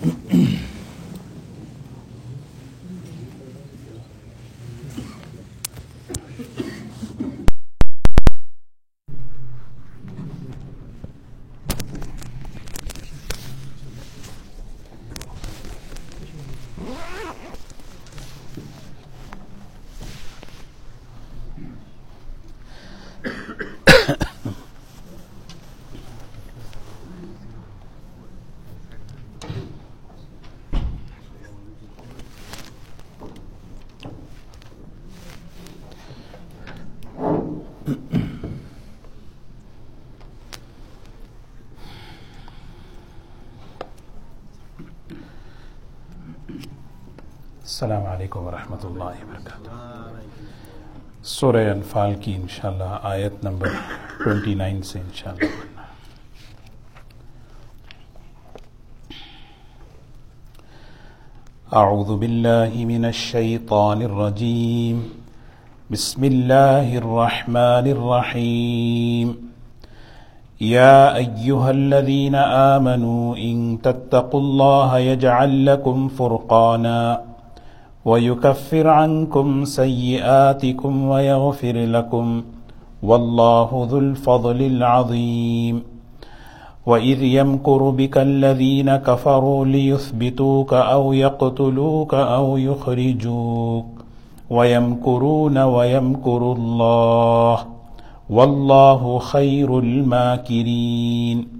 Mm-hmm. السلام علیکم ورحمۃ اللہ وبرکاتہ۔ سورہ انفال کی انشاءاللہ آیت نمبر 29 سے انشاءاللہ۔ اعوذ باللہ من الشیطان الرجیم۔ بسم اللہ الرحمن الرحیم۔ يا أيها الذين آمنوا إن تتقوا الله يجعل لكم فرقانا۔ ويكفر عنكم سيئاتكم ويغفر لكم والله ذو الفضل العظيم. وإذ يمكر بك الذين كفروا ليثبتوك أو يقتلوك أو يخرجوك. ويمكرون ويمكر الله. والله خير الماكرين.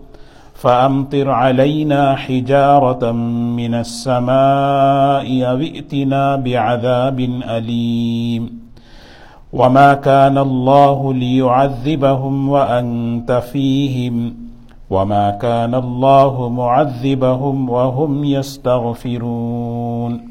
فأمطر علينا حجارة من السماء أو بعذاب أليم. وما كان الله ليعذبهم وأنت فيهم. وما كان الله معذبهم وهم يستغفرون.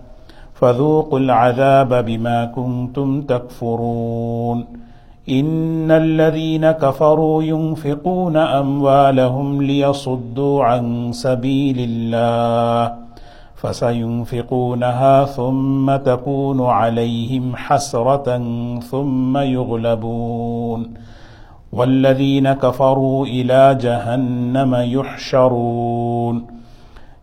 فذوقوا العذاب بما كنتم تكفرون. إن الذين كفروا ينفقون أموالهم ليصدوا عن سبيل الله فسينفقونها ثم تكون عليهم حسرة ثم يغلبون. والذين كفروا إلى جهنم يحشرون.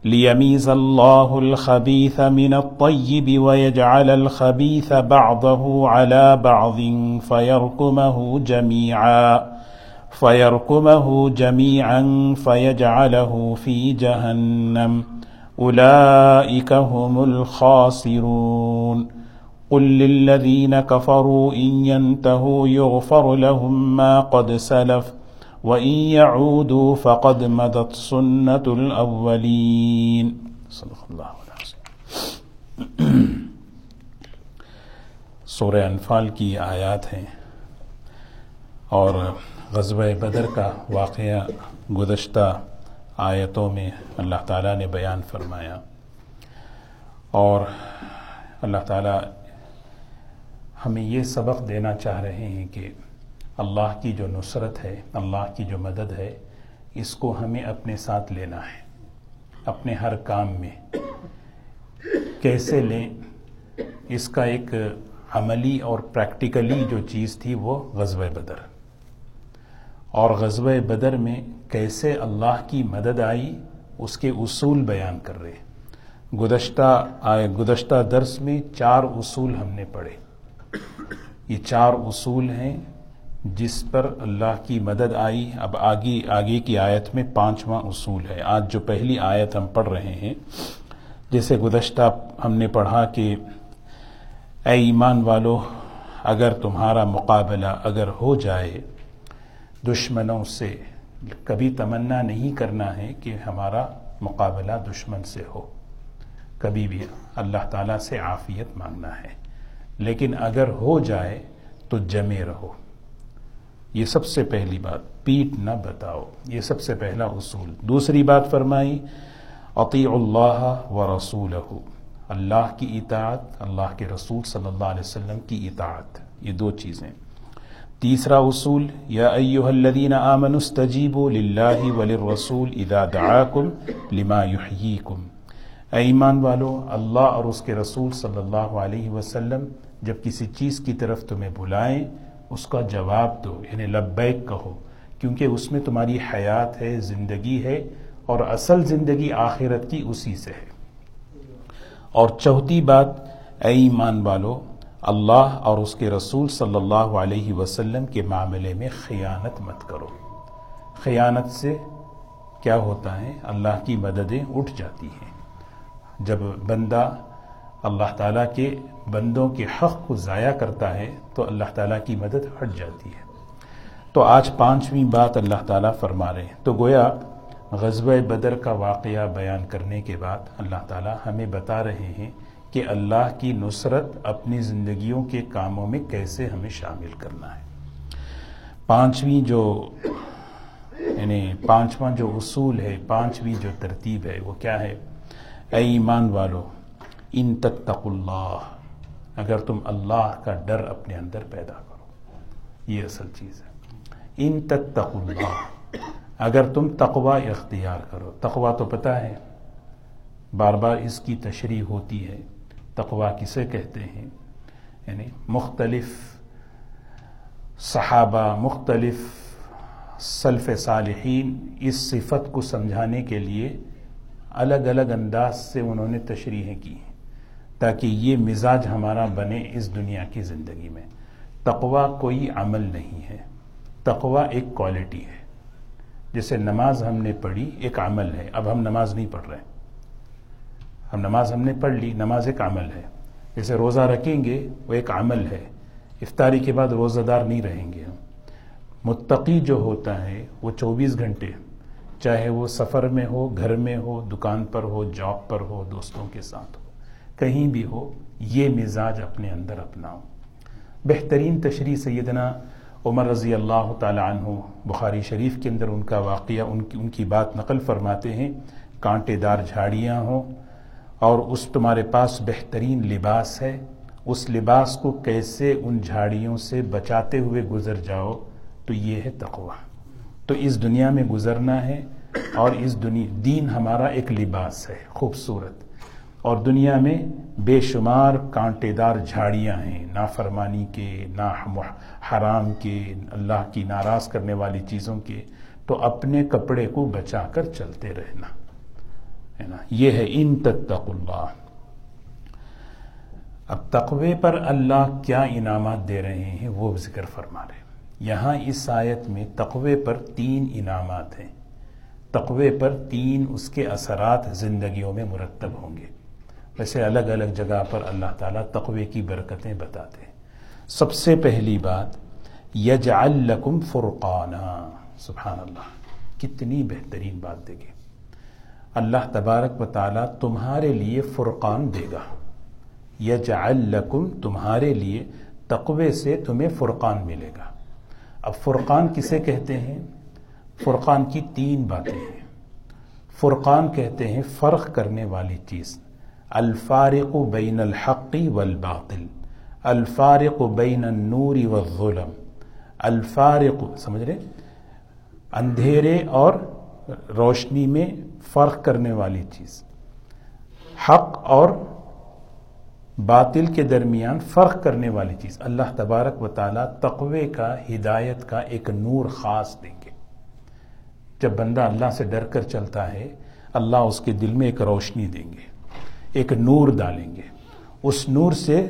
ليميز الله الخبيث من الطيب ويجعل الخبيث بعضه على بعض فيركمه جميعا فيركمه جميعا فيجعله في جهنم. أولئك هم الخاسرون. قل للذين كفروا إن ينتهوا يغفر لهم ما قد سلف. وَإِن يَعُودُوا فَقَدْ مَدَتْ سُنَّةُ الْأَوَّلِينَ صدق اللہ سورہ انفال کی آیات ہیں اور غزوہ بدر کا واقعہ گزشتہ آیتوں میں اللہ تعالیٰ نے بیان فرمایا۔ اور اللہ تعالیٰ ہمیں یہ سبق دینا چاہ رہے ہیں کہ اللہ کی جو نصرت ہے، اللہ کی جو مدد ہے، اس کو ہمیں اپنے ساتھ لینا ہے، اپنے ہر کام میں۔ کیسے لیں؟ اس کا ایک عملی اور پریکٹیکلی جو چیز تھی وہ غزوہ بدر۔ اور غزوہ بدر میں کیسے اللہ کی مدد آئی، اس کے اصول بیان کر رہے۔ گزشتہ گزشتہ درس میں چار اصول ہم نے پڑھے۔ یہ چار اصول ہیں جس پر اللہ کی مدد آئی۔ اب آگے آگے کی آیت میں پانچواں اصول ہے۔ آج جو پہلی آیت ہم پڑھ رہے ہیں، جیسے گزشتہ ہم نے پڑھا کہ، اے ایمان والو، اگر تمہارا مقابلہ اگر ہو جائے، دشمنوں سے کبھی تمنا نہیں کرنا ہے کہ ہمارا مقابلہ دشمن سے ہو۔ کبھی بھی اللہ تعالیٰ سے عافیت مانگنا ہے۔ لیکن اگر ہو جائے تو جمے رہو۔ یہ سب سے پہلی بات، پیٹ نہ بتاؤ، یہ سب سے پہلا اصول۔ دوسری بات فرمائی عطیع اللہ و رسول اللہ کی اطاعت، اللہ کے رسول صلی اللہ علیہ وسلم کی اطاعت۔ یہ دو چیزیں۔ تیسرا اصول، یا ایوہ الذین آمنوا استجیبوا للہ وللرسول اذا دعاکم لما یحییکم۔ اے ایمان والو، اللہ اور اس کے رسول صلی اللہ علیہ وسلم جب کسی چیز کی طرف تمہیں بلائیں اس کا جواب دو یعنی لبیک کہو، کیونکہ اس میں تمہاری حیات ہے، زندگی ہے، اور اصل زندگی آخرت کی اسی سے ہے۔ اور چوتھی بات، اے ایمان والو، اللہ اور اس کے رسول صلی اللہ علیہ وسلم کے معاملے میں خیانت مت کرو۔ خیانت سے کیا ہوتا ہے؟ اللہ کی مددیں اٹھ جاتی ہیں۔ جب بندہ اللہ تعالیٰ کے بندوں کے حق کو ضائع کرتا ہے تو اللہ تعالیٰ کی مدد ہٹ جاتی ہے۔ تو آج پانچویں بات اللہ تعالیٰ فرما رہے ہیں۔ تو گویا غزوہ بدر کا واقعہ بیان کرنے کے بعد اللہ تعالیٰ ہمیں بتا رہے ہیں کہ اللہ کی نصرت اپنی زندگیوں کے کاموں میں کیسے ہمیں شامل کرنا ہے۔ پانچویں جو یعنی پانچواں جو اصول ہے، پانچویں جو ترتیب ہے، وہ کیا ہے؟ اے ایمان والو ان تتق اللہ، اگر تم اللہ کا ڈر اپنے اندر پیدا کرو۔ یہ اصل چیز ہے۔ ان تتق اللہ، اگر تم تقوا اختیار کرو۔ تقوا تو پتہ ہے، بار بار اس کی تشریح ہوتی ہے۔ تقوا کسے کہتے ہیں؟ یعنی مختلف صحابہ، مختلف سلف صالحین اس صفت کو سمجھانے کے لیے الگ الگ انداز سے انہوں نے تشریحیں کی ہیں۔ تاکہ یہ مزاج ہمارا بنے اس دنیا کی زندگی میں۔ تقوا کوئی عمل نہیں ہے تقوا ایک کوالٹی ہے۔ جیسے نماز ہم نے پڑھی ایک عمل ہے۔ اب ہم نماز نہیں پڑھ رہے۔ ہم نماز ہم نے پڑھ لی، نماز ایک عمل ہے۔ جیسے روزہ رکھیں گے، وہ ایک عمل ہے۔ افطاری کے بعد روزہ دار نہیں رہیں گے ہم۔ متقی جو ہوتا ہے، وہ چوبیس گھنٹے، چاہے وہ سفر میں ہو، گھر میں ہو، دکان پر ہو، جاب پر ہو، دوستوں کے ساتھ ہو۔ کہیں بھی ہو، یہ مزاج اپنے اندر اپناؤ۔ بہترین تشریح سیدنا عمر رضی اللہ تعالی عنہ بخاری شریف کے اندر ان کا واقعہ، ان کی ان کی بات نقل فرماتے ہیں۔ کانٹے دار جھاڑیاں ہوں اور اس تمہارے پاس بہترین لباس ہے۔ اس لباس کو کیسے ان جھاڑیوں سے بچاتے ہوئے گزر جاؤ، تو یہ ہے تقوی۔ تو اس دنیا میں گزرنا ہے اور اس دنیا دین ہمارا ایک لباس ہے، خوبصورت۔ اور دنیا میں بے شمار کانٹے دار جھاڑیاں ہیں، نافرمانی کے نا حرام کے، اللہ کی ناراض کرنے والی چیزوں کے، تو اپنے کپڑے کو بچا کر چلتے رہنا، ہے نا؟ یہ ہے ان تتق اللہ۔ اب تقوی پر اللہ کیا انعامات دے رہے ہیں وہ ذکر فرما رہے یہاں اس آیت میں تقوی پر تین انعامات ہیں۔ تقوی پر تین اس کے اثرات زندگیوں میں مرتب ہوں گے۔ ویسے الگ الگ جگہ پر اللہ تعالیٰ تقوی کی برکتیں بتاتے ہیں۔ سب سے پہلی بات، یجعل لکم فرقانا۔ سبحان اللہ کتنی بہترین بات دے اللہ تبارک و تعالیٰ تمہارے لیے فرقان دے گا۔ یجعل لکم تمہارے لیے تقوی سے تمہیں فرقان ملے گا۔ اب فرقان کسے کہتے ہیں؟ فرقان کی تین باتیں ہیں۔ فرقان کہتے ہیں فرق کرنے والی چیز۔ الفارق بین الحق والباطل، الفارق بین النور والظلم، الفارق، سمجھ رہے؟ اندھیرے اور روشنی میں فرق کرنے والی چیز۔ حق اور باطل کے درمیان فرق کرنے والی چیز۔ اللہ تبارک و تعالیٰ تقوی کا، ہدایت کا ایک نور خاص دیں گے۔ جب بندہ اللہ سے ڈر کر چلتا ہے، اللہ اس کے دل میں ایک روشنی دیں گے۔ ایک نور ڈالیں گے۔ اس نور سے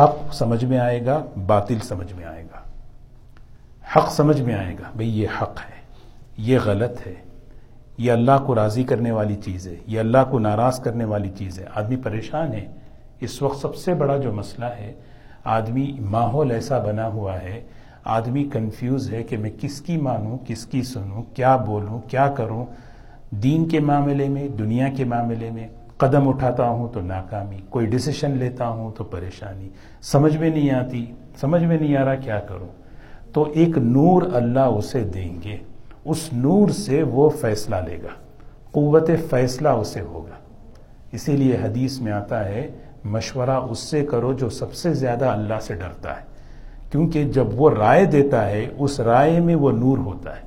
حق سمجھ میں آئے گا، باطل سمجھ میں آئے گا۔ حق سمجھ میں آئے گا، بھئی یہ حق ہے، یہ غلط ہے، یہ اللہ کو راضی کرنے والی چیز ہے، یہ اللہ کو ناراض کرنے والی چیز ہے۔ آدمی پریشان ہے۔ اس وقت سب سے بڑا جو مسئلہ ہے، آدمی ماحول ایسا بنا ہوا ہے، آدمی کنفیوز ہے کہ میں کس کی مانوں، کس کی سنوں، کیا بولوں، کیا کروں۔ دین کے معاملے میں، دنیا کے معاملے میں قدم اٹھاتا ہوں تو ناکامی، کوئی ڈسیشن لیتا ہوں تو پریشانی۔ سمجھ میں نہیں آتی، سمجھ میں نہیں آ رہا، کیا کروں؟ تو ایک نور اللہ اسے دیں گے، اس نور سے وہ فیصلہ لے گا، قوت فیصلہ اسے ہوگا۔ اسی لیے حدیث میں آتا ہے، مشورہ اس سے کرو جو سب سے زیادہ اللہ سے ڈرتا ہے۔ کیونکہ جب وہ رائے دیتا ہے، اس رائے میں وہ نور ہوتا ہے۔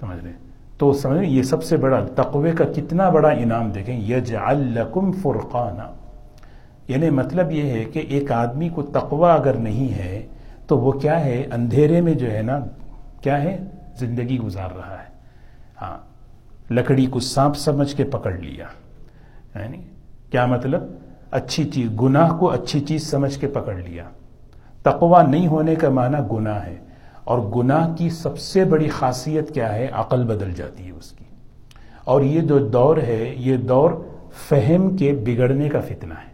سمجھ رہے تو سمجھ یہ سب سے بڑا تقوی کا کتنا بڑا انعام دیکھیں، یجعل لکم فرقانا۔ یعنی مطلب یہ ہے کہ ایک آدمی کو تقوی اگر نہیں ہے، تو وہ کیا ہے؟ اندھیرے میں جو ہے نا، کیا ہے؟ زندگی گزار رہا ہے۔ ہاں لکڑی کو سانپ سمجھ کے پکڑ لیا۔ یعنی کیا مطلب؟ اچھی چیز، گناہ کو اچھی چیز سمجھ کے پکڑ لیا۔ تقوی نہیں ہونے کا معنی گناہ ہے۔ اور گناہ کی سب سے بڑی خاصیت کیا ہے؟ عقل بدل جاتی ہے اس کی۔ اور یہ جو دور ہے، یہ دور فہم کے بگڑنے کا فتنہ ہے۔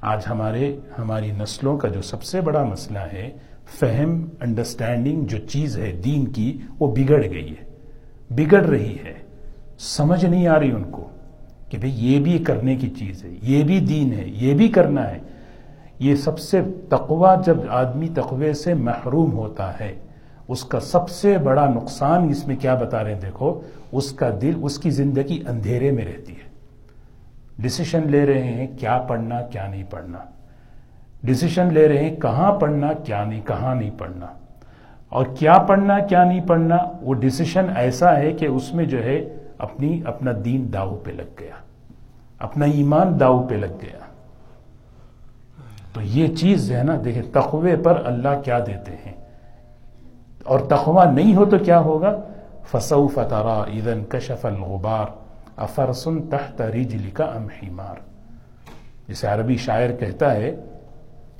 آج ہمارے، ہماری نسلوں کا جو سب سے بڑا مسئلہ ہے، فہم انڈرسٹینڈنگ جو چیز ہے دین کی، وہ بگڑ گئی ہے۔ بگڑ رہی ہے۔ سمجھ نہیں آ رہی ان کو کہ بھئی یہ بھی کرنے کی چیز ہے، یہ بھی دین ہے، یہ بھی کرنا ہے۔ یہ سب سے تقوی جب آدمی تقوی سے محروم ہوتا ہے، اس کا سب سے بڑا نقصان اس میں کیا بتا رہے ہیں دیکھو، اس کا دل، اس کی زندگی اندھیرے میں رہتی ہے۔ ڈسیشن لے رہے ہیں کیا پڑھنا، کیا نہیں پڑھنا۔ ڈسیشن لے رہے ہیں کہاں پڑھنا، کیا نہیں، کہاں نہیں پڑھنا۔ اور کیا پڑھنا، کیا نہیں پڑھنا، وہ ڈسیشن ایسا ہے کہ اس میں جو ہے اپنی، اپنا دین داؤ پہ لگ گیا۔ اپنا ایمان داؤ پہ لگ گیا۔ تو یہ چیز ہے نا، دیکھیں، تقوی پر اللہ کیا دیتے ہیں؟ اور تقوی نہیں ہو تو کیا ہوگا؟ فسو فترا ایدن کشف الغبار افرسن تحت رجل کا ام حمار؟ جسے عربی شاعر کہتا ہے،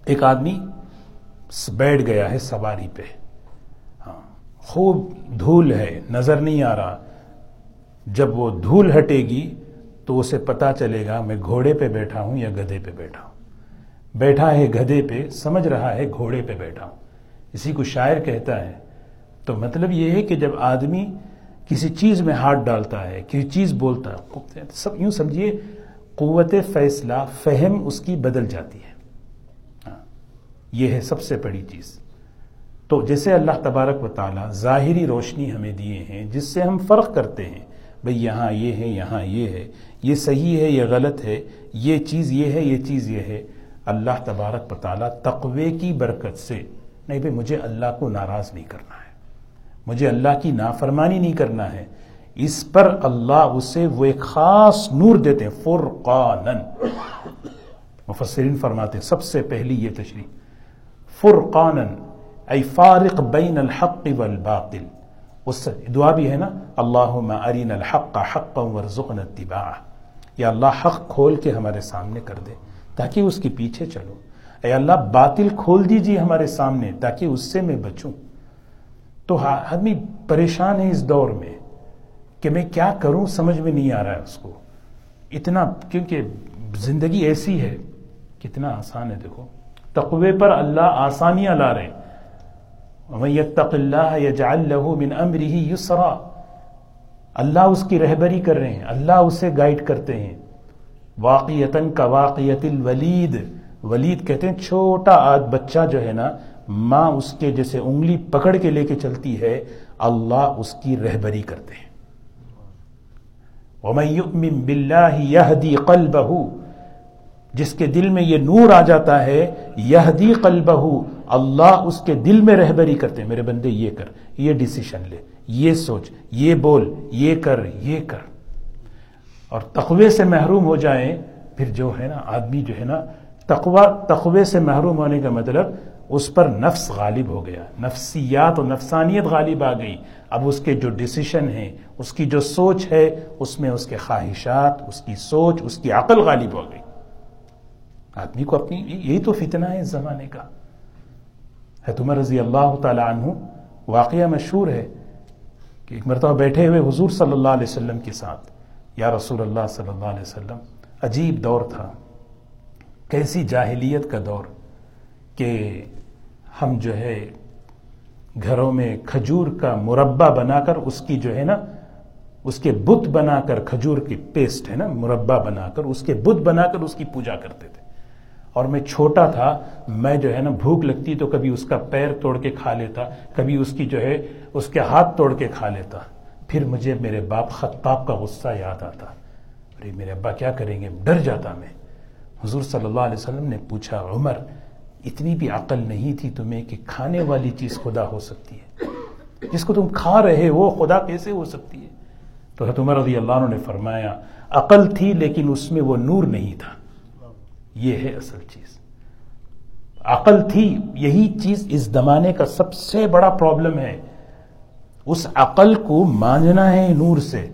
ایک آدمی بیٹھ گیا ہے سواری پہ۔ ہاں خوب دھول ہے، نظر نہیں آ رہا۔ جب وہ دھول ہٹے گی تو اسے پتا چلے گا، میں گھوڑے پہ بیٹھا ہوں یا گدے پہ بیٹھا ہوں۔ بیٹھا ہے گدے پہ، سمجھ رہا ہے گھوڑے پہ بیٹھا ہوں۔ اسی کو شاعر کہتا ہے، تو مطلب یہ ہے کہ جب آدمی کسی چیز میں ہاتھ ڈالتا ہے، کسی چیز بولتا ہے سب یوں سمجھیے، قوت فیصلہ، فہم اس کی بدل جاتی ہے۔ ہاں، یہ ہے سب سے بڑی چیز۔ تو جیسے اللہ تبارک و تعالیٰ ظاہری روشنی ہمیں دیے ہیں، جس سے ہم فرق کرتے ہیں، بھئی یہاں یہ ہے، یہاں یہ ہے، یہ صحیح ہے، یہ غلط ہے، یہ چیز یہ ہے، یہ چیز یہ ہے۔ اللہ تبارک تعالیٰ تقوی کی برکت سے، نہیں بھائی، مجھے اللہ کو ناراض نہیں کرنا ہے۔ مجھے اللہ کی نافرمانی نہیں کرنا ہے۔ اس پر اللہ اسے وہ ایک خاص نور دیتے ہیں فرقانن مفسرین فرماتے ہیں، سب سے پہلی یہ تشریح فرقانن ای فارق بین الحق والباطل۔ اس دعا بھی ہے نا، اللہم ارین الحق حقا ورزقنا اتباعہ۔ یا اللہ، حق کھول کے ہمارے سامنے کر دے۔ تاکہ اس کے پیچھے چلو۔ اے اللہ، باطل کھول دیجیے ہمارے سامنے تاکہ اس سے میں بچوں۔ تو آدمی پریشان ہے اس دور میں کہ میں کیا کروں، سمجھ میں نہیں آ رہا ہے اس کو۔ اتنا، کیونکہ زندگی ایسی ہے کتنا آسان ہے، دیکھو۔ تقوی پر اللہ آسانیاں لا رہے يتق اللہ يجعل له من امره يسرا۔ اللہ اس کی رہبری کر رہے ہیں، اللہ اسے گائیڈ کرتے ہیں۔ واقعیتن کا واقعیت الولید۔ ولید کہتے ہیں چھوٹا آد بچہ جو ہے نا، ماں اس کے جیسے انگلی پکڑ کے لے کے چلتی ہے، اللہ اس کی رہبری کرتے ہیں۔ وَمَن يُؤْمِن بِاللَّهِ يَهْدِي قَلْبَهُ، جس کے دل میں یہ نور آ جاتا ہے یہدی قلبہ اللہ اس کے دل میں رہبری کرتے ہیں۔ میرے بندے، یہ کر، یہ ڈیسیشن لے، یہ سوچ، یہ بول، یہ کر یہ کر۔ اور تقوی سے محروم ہو جائیں، پھر جو ہے نا، آدمی جو ہے نا، تقوی تقوی سے محروم ہونے کا مطلب اس پر نفس غالب ہو گیا۔ نفسیات و نفسانیت غالب آ گئی۔ اب اس کے جو ڈسیشن ہیں، اس کی جو سوچ ہے، اس میں اس کے خواہشات، اس کی سوچ، اس کی عقل غالب ہو گئی۔ آدمی کو اپنی، یہی تو فتنہ ہے اس زمانے کا۔ ہے تمہر رضی اللہ تعالی عنہ واقعہ مشہور ہے کہ ایک مرتبہ بیٹھے ہوئے حضور صلی اللہ علیہ وسلم کے ساتھ۔ یا رسول اللہ صلی اللہ علیہ وسلم، عجیب دور تھا۔ کیسی جاہلیت کا دور کہ ہم جو ہے گھروں میں کھجور کا مربع بنا کر اس کی جو ہے نا، اس کے بت بنا کر کھجور کی پیسٹ ہے نا، مربع بنا کر اس کے بت بنا کر اس کی پوجا کرتے تھے۔ اور میں چھوٹا تھا، میں جو ہے نا، بھوک لگتی تو کبھی اس کا پیر توڑ کے کھا لیتا، کبھی اس کی جو ہے، اس کے ہاتھ توڑ کے کھا لیتا۔ پھر مجھے میرے باپ خطاب کا غصہ یاد آتا۔ ارے میرے ابا کیا کریں گے؟ ڈر جاتا میں۔ حضور صلی اللہ علیہ وسلم نے پوچھا، عمر، اتنی بھی عقل نہیں تھی تمہیں کہ کھانے والی چیز خدا ہو سکتی ہے؟ جس کو تم کھا رہے ہو، خدا کیسے ہو سکتی ہے؟ تو حضرت عمر رضی اللہ عنہ نے فرمایا، عقل تھی لیکن اس میں وہ نور نہیں تھا۔ یہ ہے اصل چیز۔ عقل تھی، یہی چیز اس زمانے کا سب سے بڑا پرابلم ہے۔ اس عقل کو ماننا ہے نور سے۔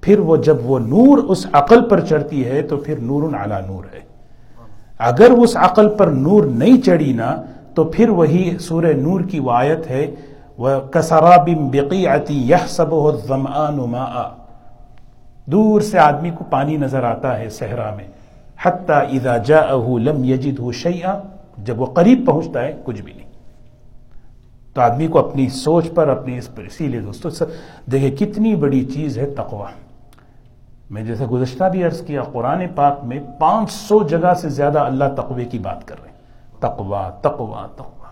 پھر وہ جب وہ نور اس عقل پر چڑھتی ہے تو پھر نور اعلی نور ہے۔ اگر اس عقل پر نور نہیں چڑھی نا، تو پھر وہی سورہ نور کی وایت ہے وہ کسرا بم آتی یہ سب ہو دور سے آدمی کو پانی نظر آتا ہے صحرا میں۔ حتیٰ اذا جاءه لم يجده شيئا جب وہ قریب پہنچتا ہے، کچھ بھی نہیں۔ تو آدمی کو اپنی سوچ پر، اپنی اس پر، اسی لیے دوستو دیکھیں کتنی بڑی چیز ہے تقوی۔ میں جیسے گزشتہ بھی عرض کیا، قرآن پاک میں پانچ سو جگہ سے زیادہ اللہ تقوی کی بات کر رہے ہیں۔ تقوی تقوی تقوی۔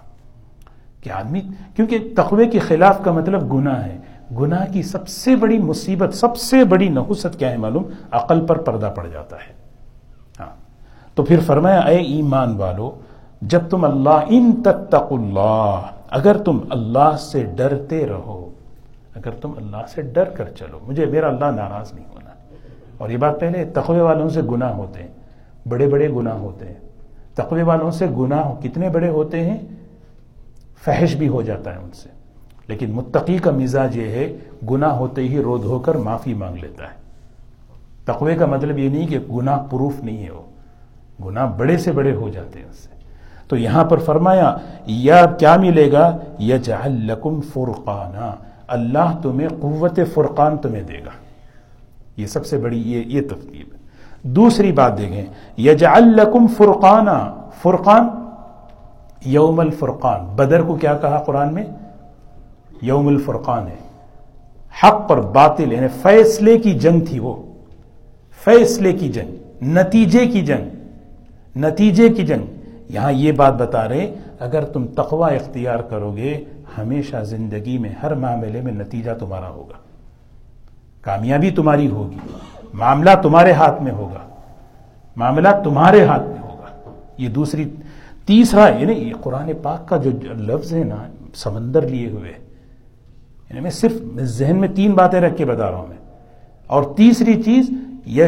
کہ آدمی، کیونکہ تقوی کے خلاف کا مطلب گناہ ہے۔ گناہ کی سب سے بڑی مصیبت، سب سے بڑی نحوست کیا ہے معلوم؟ عقل پر پردہ پڑ جاتا ہے۔ ہاں۔ تو پھر فرمایا، اے ایمان والو، جب تم اللہ، ان تتق اللہ اگر تم اللہ سے ڈرتے رہو، اگر تم اللہ سے ڈر کر چلو، مجھے میرا اللہ ناراض نہیں ہونا۔ اور یہ بات پہلے تقوی والوں سے گناہ ہوتے ہیں، بڑے بڑے گناہ ہوتے ہیں۔ تقوی والوں سے گناہ کتنے بڑے ہوتے ہیں؟ فحش بھی ہو جاتا ہے ان سے۔ لیکن متقی کا مزاج یہ ہے، گناہ ہوتے ہی رو دھو کر معافی مانگ لیتا ہے۔ تقوی کا مطلب یہ نہیں کہ گناہ پروف نہیں ہے وہ، گناہ بڑے سے بڑے ہو جاتے ہیں اس سے۔ تو یہاں پر فرمایا، یا کیا ملے گا؟ لکم فرقانا، اللہ تمہیں قوت فرقان تمہیں دے گا۔ یہ سب سے بڑی یہ یہ تفکیب دوسری بات دیکھیں، یجعل لکم فرقانا، فرقان یوم الفرقان۔ بدر کو کیا کہا قرآن میں؟ یوم الفرقان ہے۔ حق پر باطل یعنی فیصلے کی جنگ تھی وہ۔ فیصلے کی جنگ، نتیجے کی جنگ، نتیجے کی جنگ۔ یہاں یہ بات بتا رہے اگر تم تقوی اختیار کرو گے، ہمیشہ زندگی میں ہر معاملے میں نتیجہ تمہارا ہوگا۔ کامیابی تمہاری ہوگی، معاملہ تمہارے ہاتھ میں ہوگا، معاملہ تمہارے ہاتھ میں ہوگا۔ یہ دوسری، تیسرا یعنی یہ قرآن پاک کا جو لفظ ہے نا، سمندر لیے ہوئے۔ یعنی میں صرف ذہن میں تین باتیں رکھ کے بتا رہا ہوں میں۔ اور تیسری چیز یہ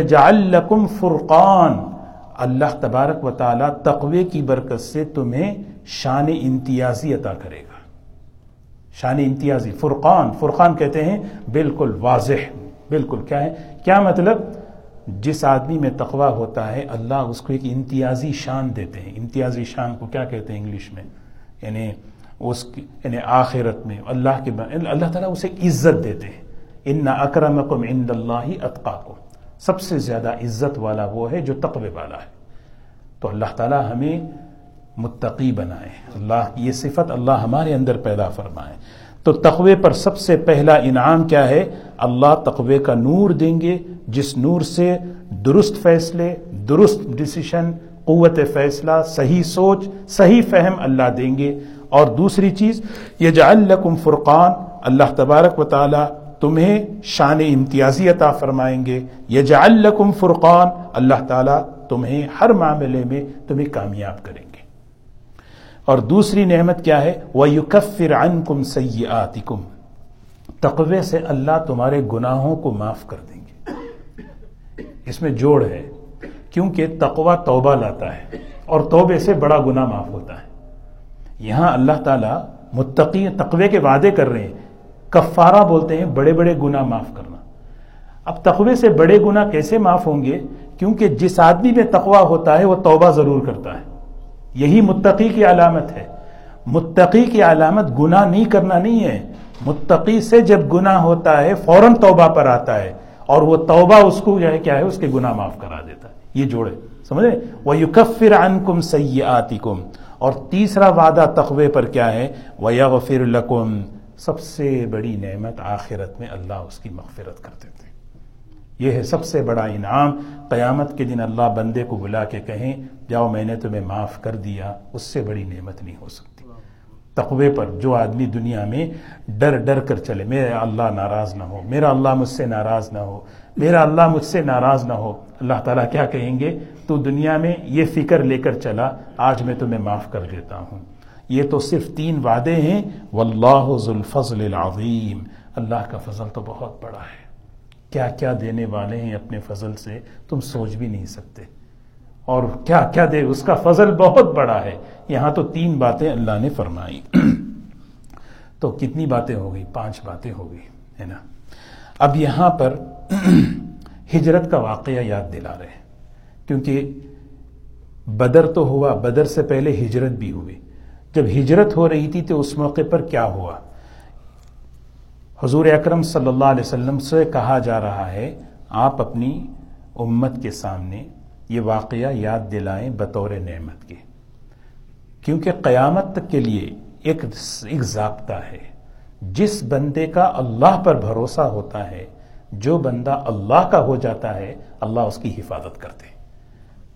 فرقان اللہ تبارک و تعالی تقوی کی برکت سے تمہیں شان امتیازی عطا کرے گا۔ شان امتیازی، فرقان فرقان کہتے ہیں بالکل واضح، بالکل کیا ہے؟ کیا مطلب؟ جس آدمی میں تقوی ہوتا ہے، اللہ اس کو ایک امتیازی شان دیتے ہیں۔ امتیازی شان کو کیا کہتے ہیں انگلش میں؟ یعنی اس یعنی آخرت میں اللہ کے اللہ تعالیٰ اسے عزت دیتے ہیں۔ ان اکرمکم عند اللہ اتقاکم۔ سب سے زیادہ عزت والا وہ ہے جو تقوی والا ہے۔ تو اللہ تعالیٰ ہمیں متقی بنائے۔ اللہ، یہ صفت اللہ ہمارے اندر پیدا فرمائے۔ تو تقوی پر سب سے پہلا انعام کیا ہے؟ اللہ تقوی کا نور دیں گے، جس نور سے درست فیصلے، درست ڈسیشن قوت فیصلہ، صحیح سوچ، صحیح فہم اللہ دیں گے۔ اور دوسری چیز یہ جا فرقان، اللہ تبارک و تعالی تمہیں شان امتیازی عطا فرمائیں گے۔ یجعل لکم فرقان، اللہ تعالیٰ تمہیں ہر معاملے میں تمہیں کامیاب کریں گے۔ اور دوسری نعمت کیا ہے؟ وہ یوکفر ان تقوی سے اللہ تمہارے گناہوں کو معاف کر دیں گے۔ اس میں جوڑ ہے، کیونکہ تقوی توبہ لاتا ہے اور توبے سے بڑا گناہ معاف ہوتا ہے۔ یہاں اللہ تعالیٰ متقی، تقوی کے وعدے کر رہے ہیں۔ کفارہ بولتے ہیں، بڑے بڑے گناہ معاف کرنا۔ اب تقوی سے بڑے گناہ کیسے معاف ہوں گے؟ کیونکہ جس آدمی میں تقوی ہوتا ہے، وہ توبہ ضرور کرتا ہے۔ یہی متقی کی علامت ہے۔ متقی کی علامت گناہ نہیں کرنا نہیں ہے۔ متقی سے جب گناہ ہوتا ہے، فوراً توبہ پر آتا ہے اور وہ توبہ اس کو جو ہے، کیا ہے، اس کے گناہ معاف کرا دیتا ہے۔ یہ جوڑے، سمجھے؟ وہ یوکفر ان کم اور تیسرا وعدہ تقوی پر کیا ہے؟ وَيَغْفِرْ لَكُمْ۔ سب سے بڑی نعمت آخرت میں اللہ اس کی مغفرت کرتے تھے۔ یہ ہے سب سے بڑا انعام۔ قیامت کے دن اللہ بندے کو بلا کے کہیں، جاؤ میں نے تمہیں معاف کر دیا، اس سے بڑی نعمت نہیں ہو سکتی۔ تقوی پر جو آدمی دنیا میں ڈر ڈر کر چلے، میرا اللہ ناراض نہ ہو، میرا اللہ مجھ سے ناراض نہ ہو، میرا اللہ مجھ سے ناراض نہ ہو، اللہ تعالیٰ کیا کہیں گے؟ تو دنیا میں یہ فکر لے کر چلا، آج میں تمہیں معاف کر دیتا ہوں۔ یہ تو صرف تین وعدے ہیں واللہ ذو الفضل العظیم اللہ کا فضل تو بہت بڑا ہے۔ کیا کیا دینے والے ہیں اپنے فضل سے، تم سوچ بھی نہیں سکتے۔ اور کیا کیا دے، اس کا فضل بہت بڑا ہے۔ یہاں تو تین باتیں اللہ نے فرمائی تو کتنی باتیں ہو گئی؟ پانچ باتیں ہو گئی، ہے نا؟ اب یہاں پر ہجرت کا واقعہ یاد دلا رہے ہیں۔ کیونکہ بدر تو ہوا، بدر سے پہلے ہجرت بھی ہوئی۔ جب ہجرت ہو رہی تھی تو اس موقع پر کیا ہوا؟ حضور اکرم صلی اللہ علیہ وسلم سے کہا جا رہا ہے، آپ اپنی امت کے سامنے یہ واقعہ یاد دلائیں بطور نعمت کے۔ کیونکہ قیامت تک کے لیے ایک ایک ضابطہ ہے۔ جس بندے کا اللہ پر بھروسہ ہوتا ہے، جو بندہ اللہ کا ہو جاتا ہے، اللہ اس کی حفاظت کرتے۔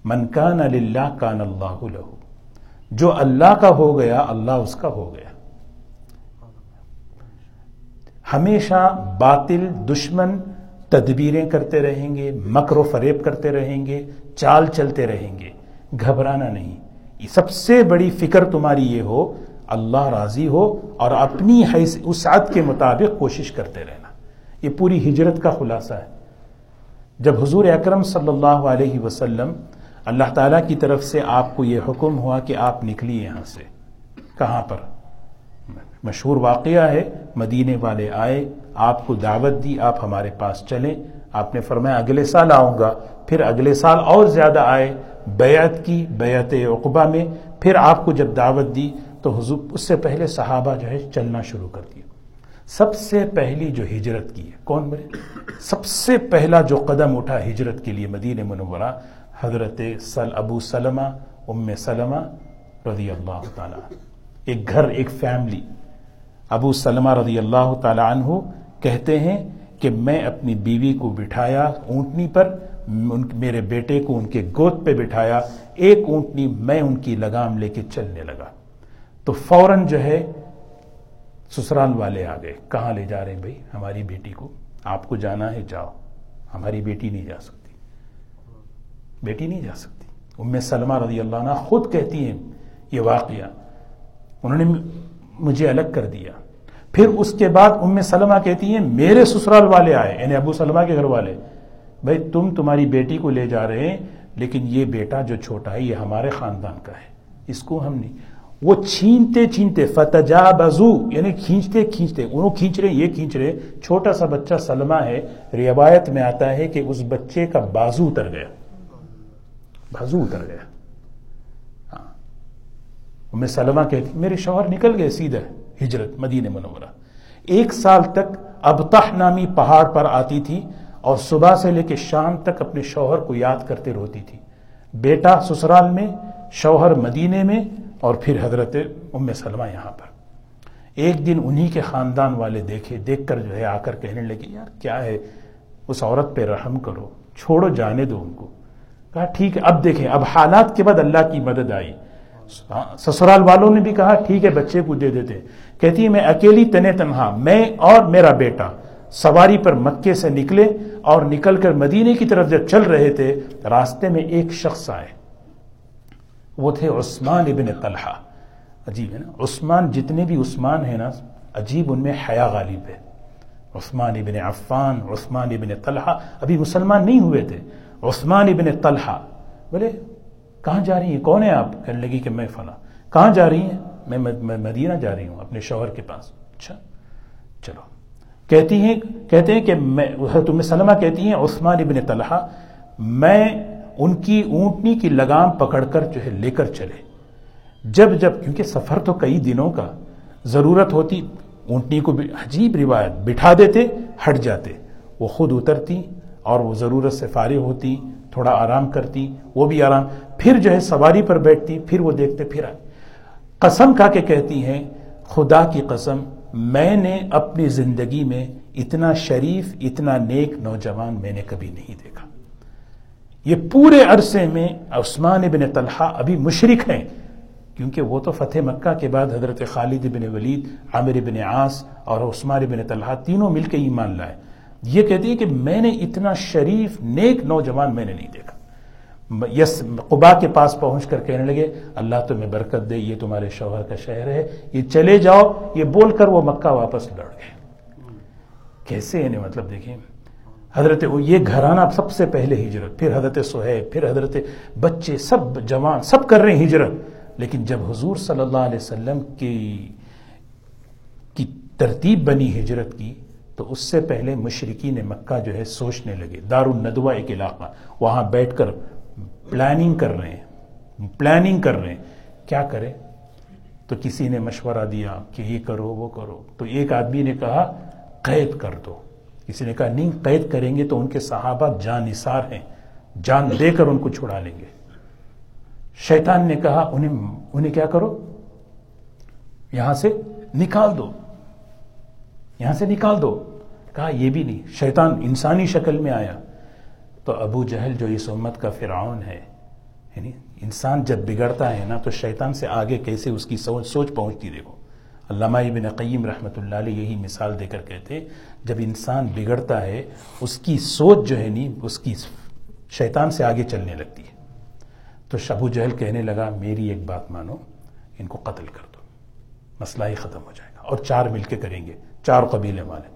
من کان اللہ کان اللہ لہو۔ جو اللہ کا ہو گیا، اللہ اس کا ہو گیا۔ ہمیشہ باطل، دشمن تدبیریں کرتے رہیں گے، مکر و فریب کرتے رہیں گے، چال چلتے رہیں گے۔ گھبرانا نہیں۔ سب سے بڑی فکر تمہاری یہ ہو، اللہ راضی ہو اور اپنی حیث اسعت کے مطابق کوشش کرتے رہنا۔ یہ پوری ہجرت کا خلاصہ ہے۔ جب حضور اکرم صلی اللہ علیہ وسلم اللہ تعالیٰ کی طرف سے آپ کو یہ حکم ہوا کہ آپ نکلی یہاں سے۔ کہاں پر؟ مشہور واقعہ ہے، مدینے والے آئے، آپ کو دعوت دی، آپ ہمارے پاس چلیں۔ آپ نے فرمایا، اگلے سال آؤں گا۔ پھر اگلے سال اور زیادہ آئے، بیعت کی، بیعت عقبہ میں۔ پھر آپ کو جب دعوت دی، تو حضور، اس سے پہلے صحابہ جو ہے، چلنا شروع کر دیا۔ سب سے پہلی جو ہجرت کی ہے، کون بڑے سب سے پہلا جو قدم اٹھا ہجرت کے لیے مدین منورہ حضرت سل ابو سلمہ، ام سلمہ رضی اللہ تعالیٰ ایک گھر، ایک فیملی ابو سلمہ رضی اللہ تعالی عنہ کہتے ہیں کہ میں اپنی بیوی کو بٹھایا اونٹنی پر میرے بیٹے کو ان کے گود پہ بٹھایا، ایک اونٹنی میں ان کی لگام لے کے چلنے لگا۔ تو فوراً جو ہے، سسرال والے آ گئے۔ کہاں لے جا رہے ہیں بھائی؟ ہماری بیٹی کو۔ آپ کو جانا ہے، جاؤ۔ ہماری بیٹی نہیں جا سکتی۔ بیٹی نہیں جا سکتی۔ ام سلمہ رضی اللہ عنہ خود کہتی ہیں، یہ واقعہ۔ انہوں نے مجھے الگ کر دیا۔ پھر اس کے بعد ام سلمہ کہتی ہیں، میرے سسرال والے آئے یعنی ابو سلمہ کے گھر والے، بھائی تم تمہاری بیٹی کو لے جا رہے ہیں، لیکن یہ بیٹا جو چھوٹا ہے، یہ ہمارے خاندان کا ہے۔ اس کو ہم نہیں۔ وہ چھینتے چھینتے فتجا بزو یعنی کھینچتے کھینچتے، انہوں کھینچ رہے یہ کھینچ رہے چھوٹا سا بچہ سلمہ ہے، روایت میں آتا ہے کہ اس بچے کا بازو اتر گیا۔ بازو اتر گیا۔ ہاں۔ ام سلمہ کہتی، میرے شوہر نکل گئے سیدھا ہجرت مدینہ منورہ۔ ایک سال تک ابتح نامی پہاڑ پر آتی تھی اور صبح سے لے کے شام تک اپنے شوہر کو یاد کرتے روتی تھی۔ بیٹا سسرال میں، شوہر مدینے میں اور پھر حضرت ام سلمہ یہاں پر۔ ایک دن انہی کے خاندان والے دیکھے، دیکھ کر جو ہے آ کر کہنے لگے، یار، کیا ہے؟ اس عورت پہ رحم کرو، چھوڑو، جانے دو ان کو۔ کہا، ٹھیک ہے، اب دیکھیں، اب حالات کے بعد اللہ کی مدد آئی. سسرال والوں نے بھی کہا، ٹھیک ہے، بچے کو دے دیتے. کہتی ہے، میں اکیلی تنے تنہا، میں اور میرا بیٹا سواری پر مکے سے نکلے اور نکل کر مدینے کی طرف جب چل رہے تھے، راستے میں ایک شخص آئے۔ وہ تھے عثمان ابن طلحہ۔ عجیب ہے نا؟ عثمان جتنے بھی عثمان ہیں نا، عجیب ان میں حیا غالب ہے۔ عثمان ابن عفان، عثمان ابن طلحہ ابھی مسلمان نہیں ہوئے تھے۔ عثمان ابن طلحہ۔ بولے، کہاں جا رہی ہیں؟ کون ہے آپ؟ کہنے لگی کہ میں فلاں۔ کہاں جا رہی ہیں؟ میں مدینہ جا رہی ہوں اپنے شوہر کے پاس۔ اچھا چلو۔ کہتی ہیں، کہتے ہیں کہ میں سلمہ کہتی ہیں، عثمان ابن طلحہ، میں ان کی اونٹنی کی لگام پکڑ کر جو ہے لے کر چلے۔ جب جب، کیونکہ سفر تو کئی دنوں کا ضرورت ہوتی، اونٹنی کو عجیب روایت بٹھا دیتے، ہٹ جاتے۔ وہ خود اترتی اور وہ ضرورت سے فارغ ہوتی، تھوڑا آرام کرتی، وہ بھی آرام۔ پھر جو ہے سواری پر بیٹھتی، پھر وہ دیکھتے، پھر آئے۔ قسم کھا کے کہتی ہیں، خدا کی قسم، میں نے اپنی زندگی میں اتنا شریف، اتنا نیک نوجوان میں نے کبھی نہیں دیکھا۔ یہ پورے عرصے میں عثمان بن طلحہ ابھی مشرق ہیں، کیونکہ وہ تو فتح مکہ کے بعد حضرت خالد بن ولید، عامر بن عاص اور عثمان بن طلحہ تینوں مل کے ایمان لائے۔ یہ کہتی ہے کہ میں نے اتنا شریف نیک نوجوان میں نے نہیں دیکھا۔ یس قبا کے پاس پہنچ کر کہنے لگے، اللہ تمہیں برکت دے، یہ تمہارے شوہر کا شہر ہے، یہ چلے جاؤ۔ یہ بول کر وہ مکہ واپس لڑ گئے۔ کیسے انہیں مطلب دیکھیں، حضرت یہ گھرانہ سب سے پہلے ہجرت، پھر حضرت سہیب، پھر حضرت بچے، سب جوان، سب کر رہے ہیں ہجرت۔ لیکن جب حضور صلی اللہ علیہ وسلم کی کی ترتیب بنی ہجرت کی تو اس سے پہلے مشرقین مکہ جو ہے سوچنے لگے۔ دار الندوہ ایک علاقہ، وہاں بیٹھ کر پلاننگ کر رہے ہیں۔ پلاننگ کر رہے ہیں۔ کیا کرے؟ تو کسی نے مشورہ دیا کہ یہ کرو، وہ کرو۔ تو ایک آدمی نے کہا، قید کر دو۔ کسی نے کہا، نہیں، قید کریں گے تو ان کے صحابہ جان نثار ہیں۔ جان دے کر ان کو چھڑا لیں گے۔ شیطان نے کہا، انہیں انہیں کیا کرو؟ یہاں سے نکال دو۔ یہاں سے نکال دو۔ کہا، یہ بھی نہیں، شیطان انسانی شکل میں آیا۔ تو ابو جہل جو اس امت کا فرعون ہے یعنی انسان جب بگڑتا ہے نا، تو شیطان سے آگے کیسے اس کی سوچ سوچ پہنچتی دیکھو، علامہ ابن قیم رحمۃ اللہ علیہ یہی مثال دے کر کہتے جب انسان بگڑتا ہے، اس کی سوچ جو ہے نی اس کی شیطان سے آگے چلنے لگتی ہے۔ تو شبو جہل کہنے لگا، میری ایک بات مانو، ان کو قتل کر دو، مسئلہ ہی ختم ہو جائے گا اور چار مل کے کریں گے، چار قبیلے والے۔